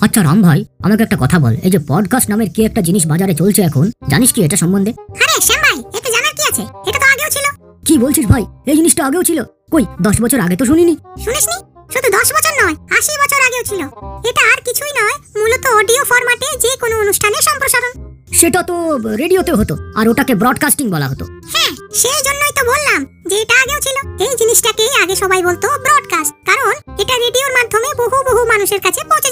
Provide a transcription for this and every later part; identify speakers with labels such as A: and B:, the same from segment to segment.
A: আচ্ছা রাম ভাই আমাকে একটা কথা বল। এই যে পডকাস্ট নামের কি একটা জিনিস বাজারে চলছে এখন জানিস কি এটা সম্বন্ধে?
B: আরে শ্যাম ভাই এতে জানার কি আছে? এটা তো আগেও ছিল।
A: কি বলছিস ভাই? এই জিনিসটা আগেও ছিল? কই দশ বছর আগে তো শুনিনি।
B: শুনিসনি? শুধু দশ বছর নয় আশি বছর আগেও ছিল। এটা আর কিছুই নয় মূলত অডিও ফরম্যাটে যে কোনো অনুষ্ঠানের সম্প্রসারণ।
A: সেটা তো রেডিওতে হতো আর ওটাকে ব্রডকাস্টিং বলা হতো।
B: হ্যাঁ সেই জন্যই তো বললাম যে এটা আগেও ছিল। এই জিনিসটাকে আগে সবাই বলতো ব্রডকাস্ট কারণ এটা রেডিওর মাধ্যমে বহু বহু মানুষের কাছে পৌঁছে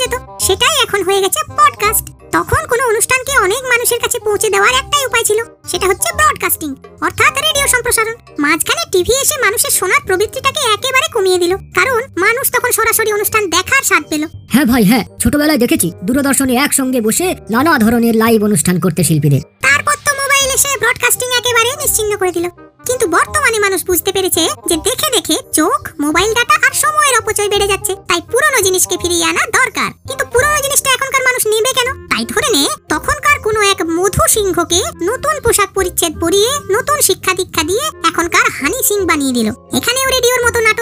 B: হয়ে গেছে পডকাস্ট তখন কোনো অনুষ্ঠানকে অনেক মানুষের কাছে পৌঁছে দেওয়ার একটাই উপায় ছিল সেটা হচ্ছে ব্রডকাস্টিং অর্থাৎ রেডিও সম্প্রসারণ। মাঝখানে টিভি এসে মানুষের শোনার প্রবৃত্তিটাকে একেবারে কমিয়ে দিল কারণ মানুষ তখন সরাসরি অনুষ্ঠান দেখার স্বাদ পেল।
A: হ্যাঁ ভাই হ্যাঁ ছোটবেলায় দেখেছি দূরদর্শনে একসঙ্গে বসে নানা ধরনের লাইভ অনুষ্ঠান করতে শিল্পীদের।
B: তারপর তো মোবাইল এসে ব্রডকাস্টিং একেবারে নিশ্চিন্ন করে দিল। কিন্তু বর্তমানে মানুষ বুঝতে পেরেছে যে দেখে দেখে চোখ, মোবাইল ডাটা আর সময়ের অপচয় বেড়ে যাচ্ছে। তাই পুরনো জিনিসকে ফিরিয়ে আনা দরকার। কিন্তু পুরনো জিনিসটা এখনকার মানুষ নেবে কেন? তাই ধরে নে, তখনকার কোনো এক মধু সিংহকে নতুন পোশাক পরিচ্ছেদ পরিয়ে নতুন শিক্ষা দীক্ষা দিয়ে এখনকার হানি সিং বানিয়ে দিল। এখানেও রেডিওর মতো নাটক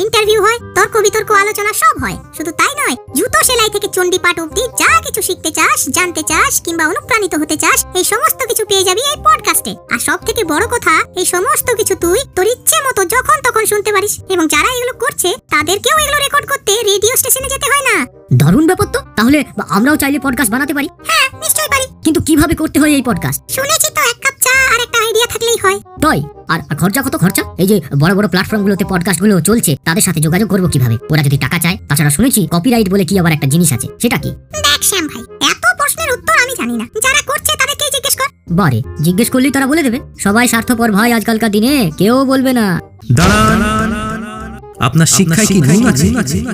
B: ইন্টারভিউ হয় তর্ক বিতর্ক আলোচনা সব হয়। শুধু তাই নয় জুতো সেলাই থেকে চণ্ডী পাঠ অব্দি যা কিছু শিখতে চাস জানতে চাস কিংবা অনুপ্রাণিত হতে চাস এই সমস্ত কিছু পেয়ে যাবি এই পডকাস্টে আর সব থেকে বড় কথা এই সমস্ত কিছু তুই তোর ইচ্ছে মতো যখন তখন শুনতে পারিস। এবং যারা এগুলো করছে তাদেরকেও এগুলো রেকর্ড করতে রেডিও স্টেশনে যেতে হয় না।
A: দারুণ ব্যাপার তো। তাহলে আমরাও চাইলে পডকাস্ট বানাতে পারি।
B: হ্যাঁ নিশ্চয়ই পারি।
A: কিন্তু কীভাবে করতে হয় এই পডকাস্ট
B: শুনেছি তো এক হয়।
A: তাই? আর আর খরচা কত খরচা? এই যে বড় বড় প্ল্যাটফর্মগুলোতে পডকাস্টগুলো চলছে তাদের সাথে যোগাযোগ করব কীভাবে? ওরা যদি টাকা চায় তাছাড়া শুনেছি কপিরাইট বলে কি আবার একটা জিনিস আছে সেটা কি?
B: দেখ শ্যাম ভাই এত প্রশ্নের উত্তর আমি জানি না। যারা করছে তাদেরকেই জিজ্ঞেস কর।
A: বারে জিজ্ঞেস করলেই তারা বলে দেবে। সবাই স্বার্থপর ভাই আজকালকার দিনে কেউ বলবে না।
C: দাঁড়ান। আপনার শিক্ষায় কি নুন আছে?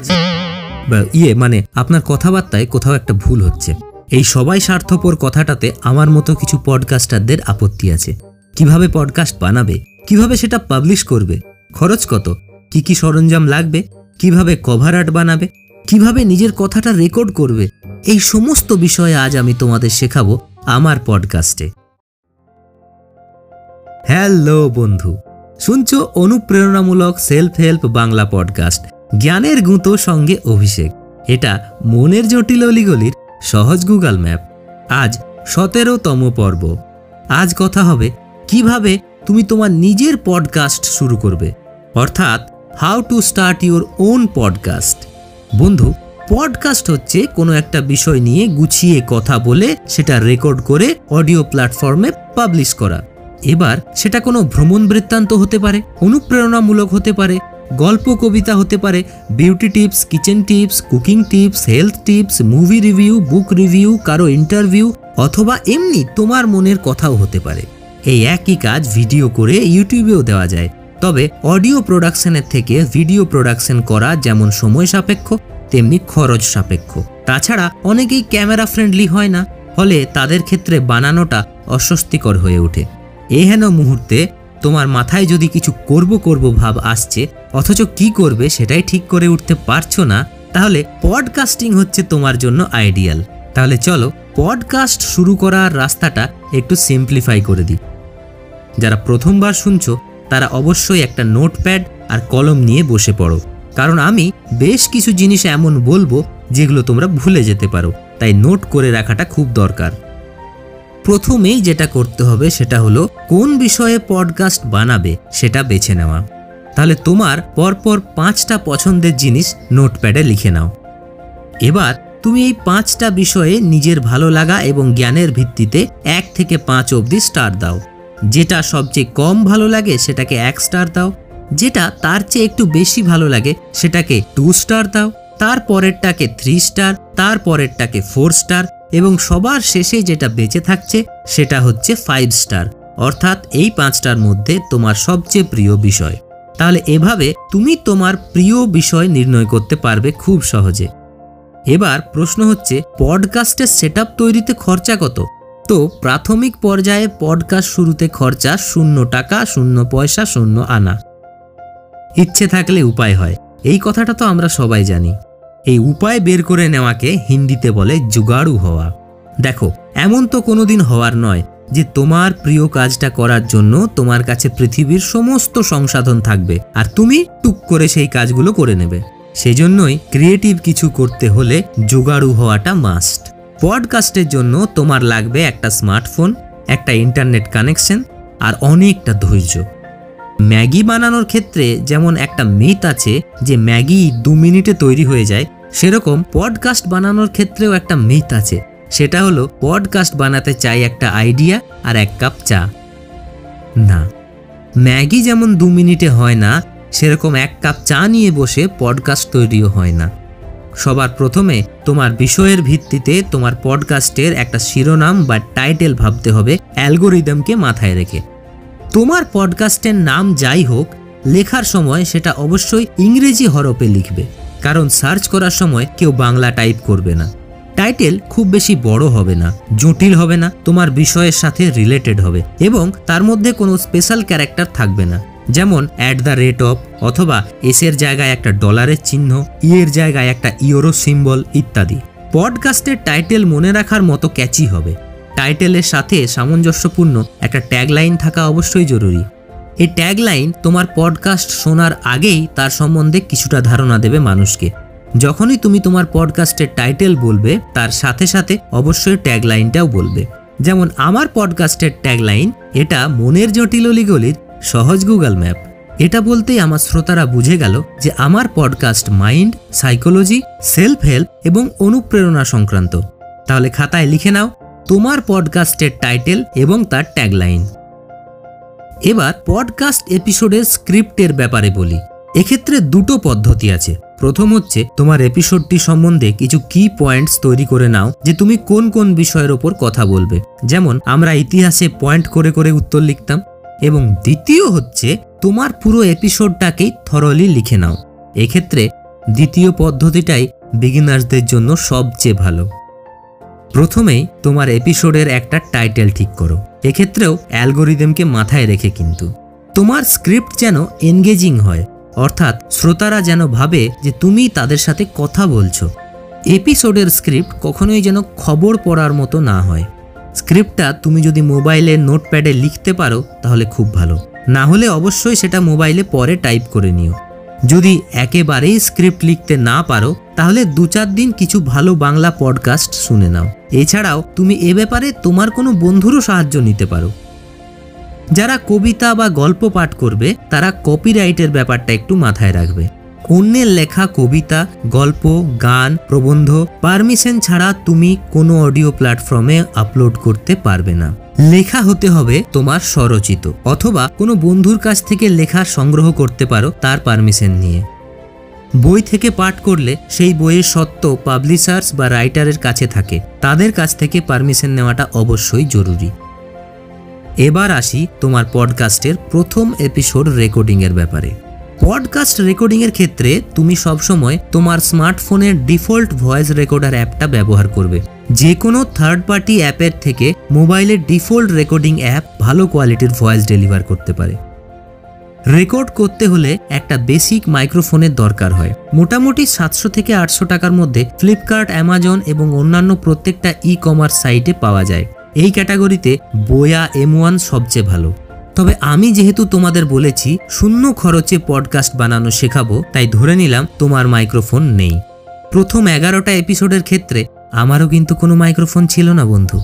C: বা ইয়ে মানে আপনার কথাবার্তায় কোথাও একটা ভুল হচ্ছে। এই সবাই স্বার্থপর কথাটাতে আমার মতো কিছু পডকাস্টারদের আপত্তি আছে। কীভাবে পডকাস্ট বানাবে, কীভাবে সেটা পাবলিশ করবে, খরচ কত, কি কি সরঞ্জাম লাগবে, কীভাবে কভার আর্ট বানাবে, কীভাবে নিজের কথাটা রেকর্ড করবে, এই সমস্ত বিষয়ে আজ আমি তোমাদের শেখাবো আমার পডকাস্টে হ্যালো বন্ধু, শুনছো অনুপ্রেরণামূলক সেলফ হেল্প বাংলা পডকাস্ট জ্ঞানের গুঁতো সঙ্গে অভিষেক। এটা মনের জটিল অলিগলির সহজ গুগল ম্যাপ আজ সতেরোতম পর্ব। আজ কথা হবে কীভাবে তুমি তোমার নিজের পডকাস্ট শুরু করবে? অর্থাৎ how to start your own podcast বন্ধু পডকাস্ট হচ্ছে কোনো একটা বিষয় নিয়ে গুছিয়ে কথা বলে সেটা রেকর্ড করে অডিও প্ল্যাটফর্মে পাবলিশ করা। এবার সেটা কোনো ভ্রমণ বৃত্তান্ত হতে পারে, অনুপ্রেরণামূলক হতে পারে, গল্প কবিতা হতে পারে beauty tips kitchen tips cooking tips health tips movie review book review কারও ইন্টারভিউ অথবা এমনি তোমার মনের কথাও হতে পারে। এই একই কাজ ভিডিও করে ইউটিউবেও দেওয়া যায়। তবে অডিও প্রোডাকশনের থেকে ভিডিও প্রোডাকশন করা যেমন সময় সাপেক্ষ, তেমনি খরচ সাপেক্ষ। তাছাড়া অনেকেই ক্যামেরা ফ্রেন্ডলি হয় না, ফলে তাদের ক্ষেত্রে বানানোটা অস্বস্তিকর হয়ে ওঠে। এহেন মুহূর্তে তোমার মাথায় যদি কিছু করব করব ভাব আসছে, অথচ কি করবে সেটাই ঠিক করে উঠতে পারছ না, তাহলে পডকাস্টিং হচ্ছে তোমার জন্য আইডিয়াল। তাহলে চলো, পডকাস্ট শুরু করার রাস্তাটা একটু সিম্পলিফাই করে দিই। যারা প্রথমবার শুনছো, তারা অবশ্যই একটা নোটপ্যাড আর কলম নিয়ে বসে পড়ো। কারণ আমি বেশ কিছু জিনিস এমন বলব, যেগুলো তোমরা ভুলে যেতে পারো। তাই নোট করে রাখাটা খুব দরকার। প্রথমেই যেটা করতে হবে, সেটা হলো কোন বিষয়ে পডকাস্ট বানাবে, সেটা বেছে নেওয়া। তাহলে তোমার পরপর পাঁচটা পছন্দের জিনিস নোটপ্যাডে লিখে নাও। এবার তুমি এই পাঁচটা বিষয়ে নিজের ভালো লাগা এবং জ্ঞানের ভিত্তিতে এক থেকে পাঁচ অবধি স্টার দাও। যেটা সবচেয়ে কম ভালো লাগে সেটাকে এক স্টার দাও। যেটা তার চেয়ে একটু বেশি ভালো লাগে সেটাকে টু স্টার দাও। তার পরেরটাকে থ্রি স্টার তার পরেরটাকে ফোর স্টার এবং সবার শেষে যেটা বেঁচে থাকছে সেটা হচ্ছে ফাইভ স্টার অর্থাৎ এই পাঁচটার মধ্যে তোমার সবচেয়ে প্রিয় বিষয়। তাহলে এভাবে তুমি তোমার প্রিয় বিষয় নির্ণয় করতে পারবে খুব সহজে। এবার প্রশ্ন হচ্ছে পডকাস্টের সেট তৈরিতে খরচা কত? তো প্রাথমিক পর্যায়ে পডকাস্ট শুরুতে খরচা শূন্য টাকা, শূন্য পয়সা, শূন্য আনা। ইচ্ছে থাকলে উপায় হয়। এই কথাটা তো আমরা সবাই জানি। এই উপায় বের করে নেওয়াকে হিন্দিতে বলে জুগাড়ু হওয়া। দেখো, এমন তো কোনো দিন হওয়ার নয় যে তোমার প্রিয় কাজটা করার জন্য তোমার কাছে পৃথিবীর সমস্ত সংসাধন থাকবে আর তুমি টুক করে সেই কাজগুলো করে নেবে। সেজন্যই ক্রিয়েটিভ কিছু করতে হলে জোগাড়ু হওয়াটা মাস্ট পডকাস্টের জন্য তোমার লাগবে একটা স্মার্টফোন, একটা ইন্টারনেট কানেকশন আর অনেকটা ধৈর্য। ম্যাগি বানানোর ক্ষেত্রে যেমন একটা মিথ আছে যে ম্যাগি দু মিনিটে তৈরি হয়ে যায়, সেরকম পডকাস্ট বানানোর ক্ষেত্রেও একটা মিথ আছে। সেটা হলো পডকাস্ট বানাতে চাই একটা আইডিয়া আর এক কাপ চা। না, ম্যাগি যেমন দু মিনিটে হয় না, সেরকম এক কাপ চা নিয়ে বসে পডকাস্ট তৈরিও হয় না। সবার প্রথমে তোমার বিষয়ের ভিত্তিতে তোমার পডকাস্টের একটা শিরোনাম বা টাইটেল ভাবতে হবে, অ্যালগোরিদমকে মাথায় রেখে। তোমার পডকাস্টের নাম যাই হোক, লেখার সময় সেটা অবশ্যই ইংরেজি হরফে লিখবে, কারণ সার্চ করার সময় কেউ বাংলা টাইপ করবে না। টাইটেল খুব বেশি বড় হবে না, জটিল হবে না, তোমার বিষয়ের সাথে রিলেটেড হবে এবং তার মধ্যে কোনো স্পেশাল ক্যারেক্টার থাকবে না। যেমন অ্যাট দ্য রেট অফ অথবা এসের জায়গায় একটা ডলারের চিহ্ন ইয়ের জায়গায় একটা ইউরো সিম্বল ইত্যাদি। পডকাস্টের টাইটেল মনে রাখার মতো ক্যাচি হবে। টাইটেলের সাথে সামঞ্জস্যপূর্ণ একটা ট্যাগলাইন থাকা অবশ্যই জরুরি। এই ট্যাগলাইন তোমার পডকাস্ট শোনার আগেই তার সম্বন্ধে কিছুটা ধারণা দেবে মানুষকে। যখনই তুমি তোমার পডকাস্টের টাইটেল বলবে, তার সাথে সাথে অবশ্যই ট্যাগলাইনটাও বলবে। যেমন আমার পডকাস্টের ট্যাগলাইন এটা মনের জটিল অলিগলির সহজ গুগল ম্যাপ। এটা বলতেই আমার শ্রোতারা বুঝে গেল যে আমার podcast mind, psychology self help এবং অনুপ্রেরণা সংক্রান্ত। তাহলে খাতায় লিখে নাও, তোমার পডকাস্টের টাইটেল এবং তার ট্যাগলাইন। এবার পডকাস্ট এপিসোডের স্ক্রিপ্টের ব্যাপারে বলি। এক্ষেত্রে দুটো পদ্ধতি আছে। প্রথম হচ্ছে, তোমার এপিসোডটি সম্বন্ধে কিছু কি পয়েন্টস তৈরি করে নাও যে তুমি কোন কোন বিষয়ের ওপর কথা বলবে। যেমন, আমরা ইতিহাসে পয়েন্ট করে করে উত্তর লিখতাম এবং দ্বিতীয় হচ্ছে, তোমার পুরো এপিসোডটাকেই থরলি লিখে নাও। এক্ষেত্রে দ্বিতীয় পদ্ধতিটাই বিগিনার্সদের জন্য সবচেয়ে ভালো। প্রথমেই তোমার এপিসোডের একটা টাইটেল ঠিক করো। এক্ষেত্রেও অ্যালগোরিদমকে মাথায় রেখে কিন্তু। তোমার স্ক্রিপ্ট যেন এনগেজিং হয়, অর্থাৎ শ্রোতারা যেন ভাবে যে তুমি তাদের সাথে কথা বলছো। এপিসোডের স্ক্রিপ্ট কখনোই যেন খবর পড়ার মতো না হয়। স্ক্রিপ্টটা তুমি যদি মোবাইলে নোটপ্যাডে লিখতে পারো, তাহলে খুব ভালো। না হলে অবশ্যই সেটা মোবাইলে পরে টাইপ করে নিও। যদি একেবারেই স্ক্রিপ্ট লিখতে না পারো, তাহলে দু চার দিন কিছু ভালো বাংলা পডকাস্ট শুনে নাও। এছাড়াও তুমি এ ব্যাপারে তোমার কোনো বন্ধুরও সাহায্য নিতে পারো। যারা কবিতা বা গল্প পাঠ করবে, তারা কপিরাইটের ব্যাপারটা একটু মাথায় রাখবে। অন্যের লেখা, কবিতা, গল্প, গান, প্রবন্ধ, পারমিশন ছাড়া তুমি কোনো অডিও প্ল্যাটফর্মে আপলোড করতে পারবে না। লেখা হতে হবে তোমার স্বরচিত, অথবা কোনো বন্ধুর কাছ থেকে লেখা সংগ্রহ করতে পারো তার পারমিশন নিয়ে। বই থেকে পাঠ করলে সেই বইয়ের সত্ত্ব পাবলিশার্স বা রাইটারের কাছে থাকে, তাদের কাছ থেকে পারমিশন নেওয়াটা অবশ্যই জরুরি। এবার আসি তোমার পডকাস্টের প্রথম এপিসোড রেকর্ডিংয়ের ব্যাপারে। পডকাস্ট রেকর্ডিংয়ের ক্ষেত্রে তুমি সবসময় তোমার স্মার্টফোনের ডিফল্ট ভয়েস রেকর্ডার অ্যাপটা ব্যবহার করবে। যে কোনো থার্ড পার্টি অ্যাপের থেকে মোবাইলের ডিফল্ট রেকর্ডিং অ্যাপ ভালো কোয়ালিটির ভয়েস ডেলিভার করতে পারে। রেকর্ড করতে হলে একটা বেসিক মাইক্রোফোনের দরকার হয়। মোটামুটি সাতশো থেকে আটশো টাকার মধ্যে ফ্লিপকার্ট অ্যামাজন এবং অন্যান্য প্রত্যেকটা ই কমার্স সাইটে পাওয়া যায়। এই ক্যাটাগরিতে বোয়া এম ওয়ান সবচেয়ে ভালো। তবে আমি যেহেতু তোমাদের বলেছি শূন্য খরচে পডকাস্ট বানানো শেখাবো, তাই ধরে নিলাম তোমার মাইক্রোফোন নেই। প্রথম এগারোটা এপিসোডের ক্ষেত্রে আমারও কিন্তু কোনো মাইক্রোফোন ছিল না, বন্ধু।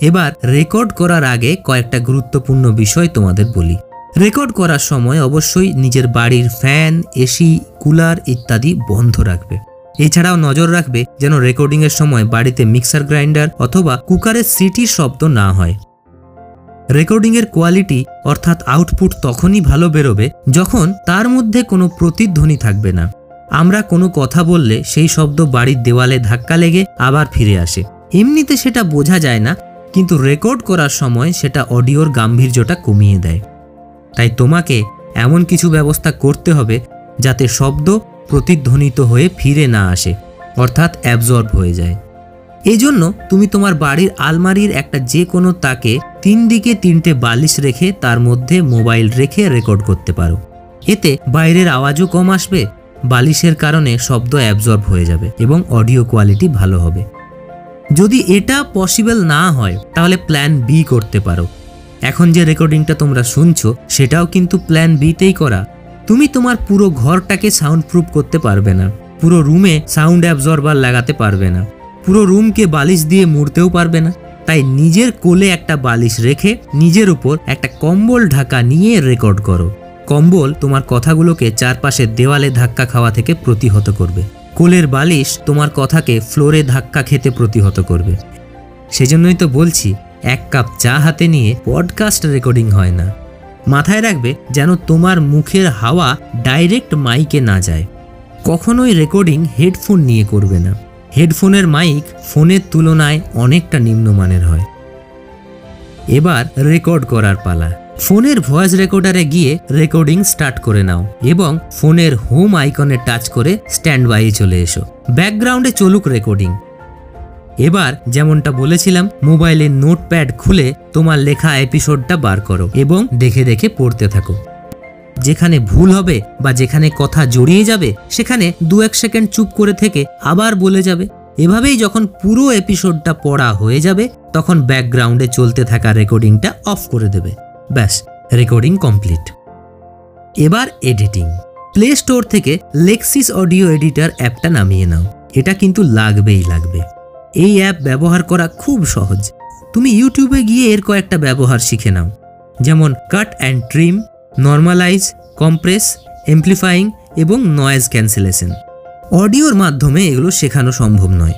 C: এবার রেকর্ড করার আগে কয়েকটা গুরুত্বপূর্ণ বিষয় তোমাদের বলি। রেকর্ড করার সময় অবশ্যই নিজের বাড়ির ফ্যান এসি কুলার ইত্যাদি বন্ধ রাখবে। এছাড়াও নজর রাখবে যেন রেকর্ডিংয়ের সময় বাড়িতে মিক্সার গ্রাইন্ডার অথবা কুকারের সিটির শব্দ না হয়। রেকর্ডিংয়ের কোয়ালিটি অর্থাৎ আউটপুট তখনই ভালো বেরোবে যখন তার মধ্যে কোনো প্রতিধ্বনি থাকবে না। আমরা কোনো কথা বললে সেই শব্দ বাড়ির দেওয়ালে ধাক্কা লেগে আবার ফিরে আসে। এমনিতে সেটা বোঝা যায় না, কিন্তু রেকর্ড করার সময় সেটা অডিওর গাম্ভীর্যটা কমিয়ে দেয়। তাই তোমাকে এমন কিছু ব্যবস্থা করতে হবে যাতে শব্দ প্রতিধ্বনিত হয়ে ফিরে না আসে, অর্থাৎ অ্যাবজর্ব হয়ে যায়। এজন্য তুমি তোমার বাড়ির আলমারির একটা যে কোনো তাকে তিন দিকে তিনটে বালিশ রেখে তার মধ্যে মোবাইল রেখে রেকর্ড করতে পারো। এতে বাইরের আওয়াজও কম আসবে, বালিশের কারণে শব্দ অ্যাবজর্ব হয়ে যাবে এবং অডিও কোয়ালিটি ভালো হবে। যদি এটা পসিবল না হয়, তাহলে প্ল্যান বি করতে পারো। এখন যে রেকর্ডিংটা তোমরা শুনছো, সেটাও কিন্তু প্ল্যান বিতেই করা। তুমি তোমার পুরো ঘরটাকে সাউন্ড প্রুফ করতে পারবে না। পুরো রুমে সাউন্ড অ্যাবজর্বার লাগাতে পারবে না। পুরো রুমকে বালিশ দিয়ে মুড়তেও পারবে না। তাই নিজের কোলে একটা বালিশ রেখে নিজের উপর একটা কম্বল ঢাকা নিয়ে রেকর্ড করো। কম্বল তোমার কথাগুলোকে চারপাশের দেওয়ালে ধাক্কা খাওয়া থেকে প্রতিহত করবে। কোলের বালিশ তোমার কথাকে ফ্লোরে ধাক্কা খেতে প্রতিহত করবে। সেজন্যই তো বলছি, এক কাপ চা হাতে নিয়ে পডকাস্ট রেকর্ডিং হয় না। মাথায় রাখবে যেন তোমার মুখের হাওয়া ডাইরেক্ট মাইকে না যায়। কখনোই রেকর্ডিং হেডফোন নিয়ে করবে না। হেডফোনের মাইক ফোনের তুলনায় অনেকটা নিম্নমানের হয়। এবার রেকর্ড করার পালা। ফোনের ভয়েস রেকর্ডারে গিয়ে রেকর্ডিং স্টার্ট করে নাও এবং ফোনের হোম আইকনে টাচ করে স্ট্যান্ড বাইয়ে চলে এসো। ব্যাকগ্রাউন্ডে চলুক রেকর্ডিং। এবার যেমনটা বলেছিলাম মোবাইলের নোটপ্যাড খুলে তোমার লেখা এপিসোডটা বার করো এবং দেখে দেখে পড়তে থাকো। যেখানে ভুল হবে বা যেখানে কথা জড়িয়ে যাবে, সেখানে দু এক সেকেন্ড চুপ করে থেকে আবার বলে যাবে। এভাবেই যখন পুরো এপিসোডটা পড়া হয়ে যাবে, তখন ব্যাকগ্রাউন্ডে চলতে থাকা রেকর্ডিংটা অফ করে দেবে। ব্যাস রেকর্ডিং কমপ্লিট এবার এডিটিং প্লে স্টোর থেকে লেক্সিস অডিও এডিটর অ্যাপটা নামিয়ে নাও। এটা কিন্তু লাগবেই লাগবে। এই অ্যাপ ব্যবহার করা খুব সহজ। তুমি ইউটিউবে গিয়ে এর কয়েকটা ব্যবহার শিখে নাও। যেমন cut and trim normalise compress amplifying এবং নয়েজ ক্যান্সেলেশন অডিওর মাধ্যমে এগুলো শেখানো সম্ভব নয়।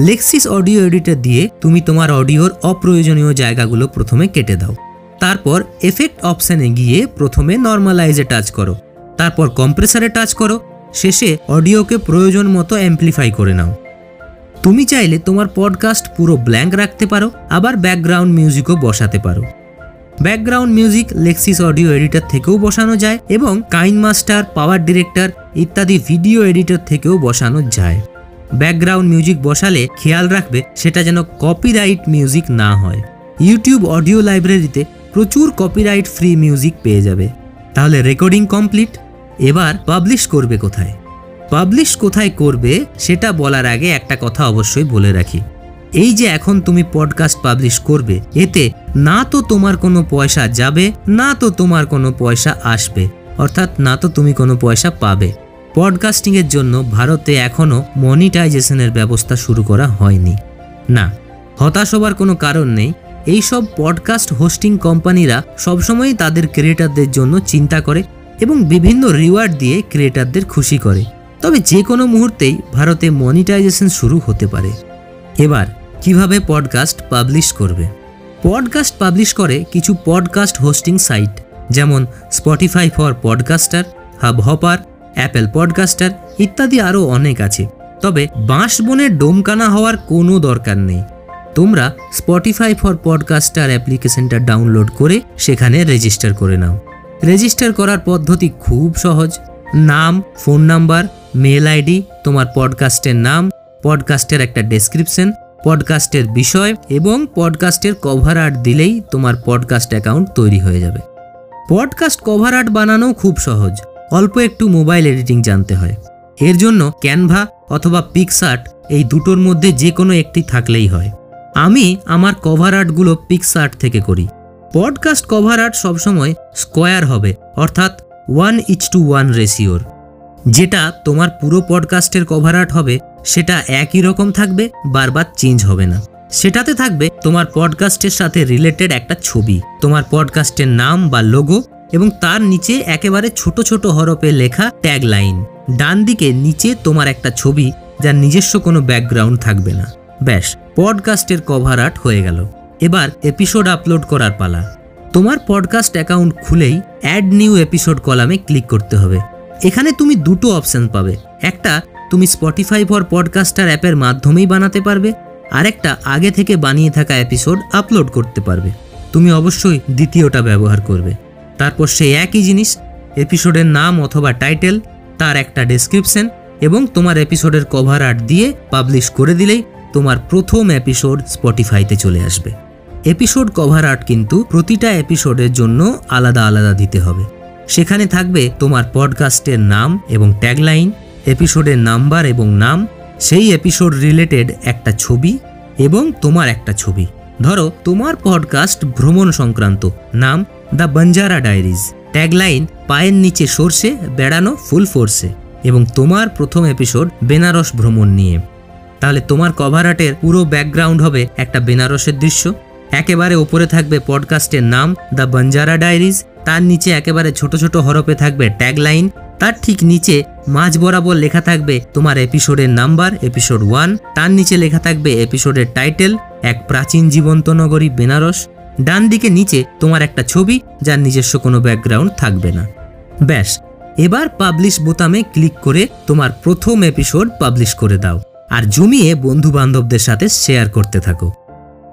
C: লেক্সিস অডিও এডিটর দিয়ে তুমি তোমার অডিওর অপ্রয়োজনীয় জায়গাগুলো প্রথমে কেটে দাও। তারপর এফেক্ট অপশানে গিয়ে প্রথমে নর্মালাইজে টাচ করো। তারপর কম্প্রেসারে টাচ করো। শেষে অডিওকে প্রয়োজন মতো অ্যাম্প্লিফাই করে নাও। তুমি চাইলে তোমার পডকাস্ট পুরো ব্ল্যাঙ্ক রাখতে পারো, আবার ব্যাকগ্রাউন্ড মিউজিকও বসাতে পারো। Background music Lexis audio editor থেকেও বসানো যায় এবং কাইন মাস্টার, পাওয়ার ডিরেক্টর ইত্যাদি ভিডিও এডিটর থেকেও বসানো যায়। ব্যাকগ্রাউন্ড মিউজিক বসালে খেয়াল রাখবে সেটা যেন কপিরাইট মিউজিক না হয়। ইউটিউব অডিও লাইব্রেরিতে প্রচুর কপিরাইট ফ্রি মিউজিক পেয়ে যাবে। তাহলে রেকর্ডিং কমপ্লিট এবার পাবলিশ করবে কোথায়? পাবলিশ কোথায় করবে সেটা বলার আগে একটা কথা অবশ্যই বলে রাখি। এই যে এখন তুমি পডকাস্ট পাবলিশ করবে, এতে না তো তোমার কোনো পয়সা যাবে, না তো তোমার কোনো পয়সা আসবে। অর্থাৎ না তো তুমি কোনো পয়সা পাবে। পডকাস্টিংয়ের জন্য ভারতে এখনও মনিটাইজেশনের ব্যবস্থা শুরু করা হয়নি। না, হতাশ হবার কোনো কারণ নেই। এইসব পডকাস্ট হোস্টিং কোম্পানিরা সবসময়ই তাদের ক্রিয়েটারদের জন্য চিন্তা করে এবং বিভিন্ন রিওয়ার্ড দিয়ে ক্রিয়েটারদের খুশি করে। তবে যে কোনো মুহূর্তেই ভারতে মনিটাইজেশন শুরু হতে পারে। এবার কীভাবে পডকাস্ট পাবলিশ করবে? পডকাস্ট পাবলিশ করে কিছু পডকাস্ট হোস্টিং সাইট যেমন Spotify for podcaster Hubhopper Apple podcaster ইত্যাদি আরও অনেক আছে। তবে বাঁশ বনের ডোমকানা হওয়ার কোনো দরকার নেই। তোমরা স্পটিফাই ফর পডকাস্টার অ্যাপ্লিকেশনটা ডাউনলোড করে সেখানে রেজিস্টার করে নাও। রেজিস্টার করার পদ্ধতি খুব সহজ। নাম ফোন নাম্বার মেল আইডি তোমার পডকাস্টের নাম পডকাস্টের একটা ডেসক্রিপশন পডকাস্টের বিষয় এবং পডকাস্টের কভার আর্ট দিলেই তোমার পডকাস্ট অ্যাকাউন্ট তৈরি হয়ে যাবে। পডকাস্ট কভার আর্ট বানানো খুব সহজ, অল্প একটু মোবাইল এডিটিং জানতে হয়। এর জন্য ক্যানভা অথবা পিকসার্ট এই দুটোর মধ্যে যে কোনো একটি থাকলেই হয়। আমি আমার কভার আর্টগুলো পিকসার্ট থেকে করি। পডকাস্ট কভার আর্ট সবসময় স্কোয়ার হবে, অর্থাৎ ওয়ান ইচ টু ওয়ান রেশিওর যেটা তোমার পুরো পডকাস্টের কভার আর্ট হবে সেটা একই রকম থাকবে, বারবার চেঞ্জ হবে না। সেটাতে থাকবে তোমার পডকাস্টের সাথে রিলেটেড একটা ছবি, তোমার পডকাস্টের নাম বা লোগো এবং তার নিচে একেবারে ছোট ছোট হরপে লেখা ট্যাগ লাইন ডান দিকে নিচে তোমার একটা ছবি, যার নিজস্ব কোনো ব্যাকগ্রাউন্ড থাকবে না। ব্যাস পডকাস্টের কভার আর্ট হয়ে গেল। এবার এপিসোড আপলোড করার পালা। তোমার পডকাস্ট অ্যাকাউন্ট খুলেই অ্যাড নিউ এপিসোড কলামে ক্লিক করতে হবে। এখানে তুমি দুটো অপশন পাবে। একটা তুমি স্পটিফাই ফর পডকাস্টার অ্যাপের মাধ্যমেই বানাতে পারবে আরেকটা আগে থেকে বানিয়ে থাকা এপিসোড আপলোড করতে পারবে। তুমি অবশ্যই দ্বিতীয়টা ব্যবহার করবে। তারপর সেই একই জিনিস এপিসোডের নাম অথবা টাইটেল তার একটা ডেসক্রিপশন এবং তোমার এপিসোডের কভার আর্ট দিয়ে পাবলিশ করে দিলেই তোমার প্রথম এপিসোড স্পটিফাইতে চলে আসবে। এপিসোড কভার আর্ট কিন্তু প্রতিটা এপিসোডের জন্য আলাদা আলাদা দিতে হবে। সেখানে থাকবে তোমার পডকাস্টের নাম এবং ট্যাগলাইন এপিসোডের নাম্বার এবং নাম, সেই এপিসোড রিলেটেড একটা ছবি এবং তোমার একটা ছবি। ধরো, তোমার পডকাস্ট ভ্রমণ সংক্রান্ত, নাম দ্য বঞ্জারা ডায়েরিজ ট্যাগলাইন পায়ের নিচে সরষে, বেড়ানো ফুল ফোর্সে। এবং তোমার প্রথম এপিসোড বেনারস ভ্রমণ নিয়ে। তাহলে তোমার কভার আর্টের পুরো ব্যাকগ্রাউন্ড হবে একটা বেনারসের দৃশ্য। একেবারে ওপরে থাকবে পডকাস্টের নাম দ্য বঞ্জারা ডায়েরিজ তার নিচে একেবারে ছোট ছোট হরপে থাকবে ট্যাগলাইন তার ঠিক নিচে মাঝ বরাবর লেখা থাকবে তোমার এপিসোডের নাম্বার, এপিসোড ওয়ান। তার নিচে লেখা থাকবে এপিসোডের টাইটেল, এক প্রাচীন জীবন্ত নগরী, বেনারস। ডান দিকে নিচে তোমার একটা ছবি, যার নিজস্ব কোনো ব্যাকগ্রাউন্ড থাকবে না। ব্যাস, এবার পাবলিশ বোতামে ক্লিক করে তোমার প্রথম এপিসোড পাবলিশ করে দাও আর জমিয়ে বন্ধু বান্ধবদের সাথে শেয়ার করতে থাকো।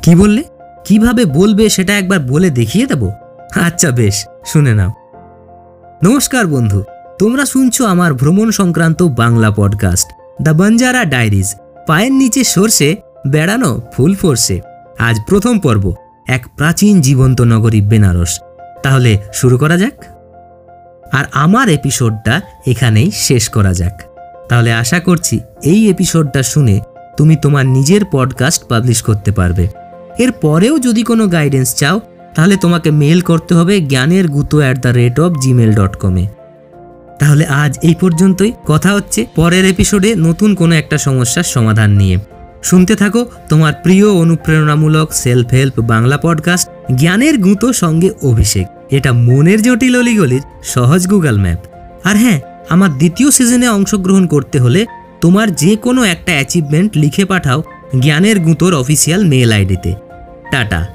C: কি বললে? কীভাবে বলবে সেটা একবার বলে দেখিয়ে দেব? আচ্ছা বেশ, শুনে নাও। নমস্কার বন্ধু তোমরা শুনছো আমার ভ্রমণ সংক্রান্ত Bangla podcast the Banjara diaries পায়ের নিচে সরষে, বেড়ানো ফুল ফোরসে। আজ প্রথম পর্ব, এক প্রাচীন জীবন্ত নগরী বেনারস। তাহলে শুরু করা যাক। আর আমার এপিসোডটা এখানেই শেষ করা যাক। তাহলে আশা করছি এই এপিসোডটা শুনে তুমি তোমার নিজের পডকাস্ট পাবলিশ করতে পারবে। এর পরেও যদি কোনো গাইডেন্স চাও, তাহলে তোমাকে মেল করতে হবে জ্ঞানের গুতো at the rate of Gmail dot কমে তাহলে আজ এই পর্যন্তই। কথা হচ্ছে পরের এপিসোডে নতুন কোনো একটা সমস্যার সমাধান নিয়ে। শুনতে থাকো তোমার প্রিয় অনুপ্রেরণামূলক সেলফ হেল্প বাংলা পডকাস্ট জ্ঞানের গুঁতো সঙ্গে অভিষেক। এটা মনের জটিল অলিগলির সহজ গুগল ম্যাপ আর হ্যাঁ আমার দ্বিতীয় সিজনে অংশগ্রহণ করতে হলে তোমার যে কোনো একটা অ্যাচিভমেন্ট লিখে পাঠাও জ্ঞানের গুঁতোর অফিসিয়াল মেল আইডিতে টাটা।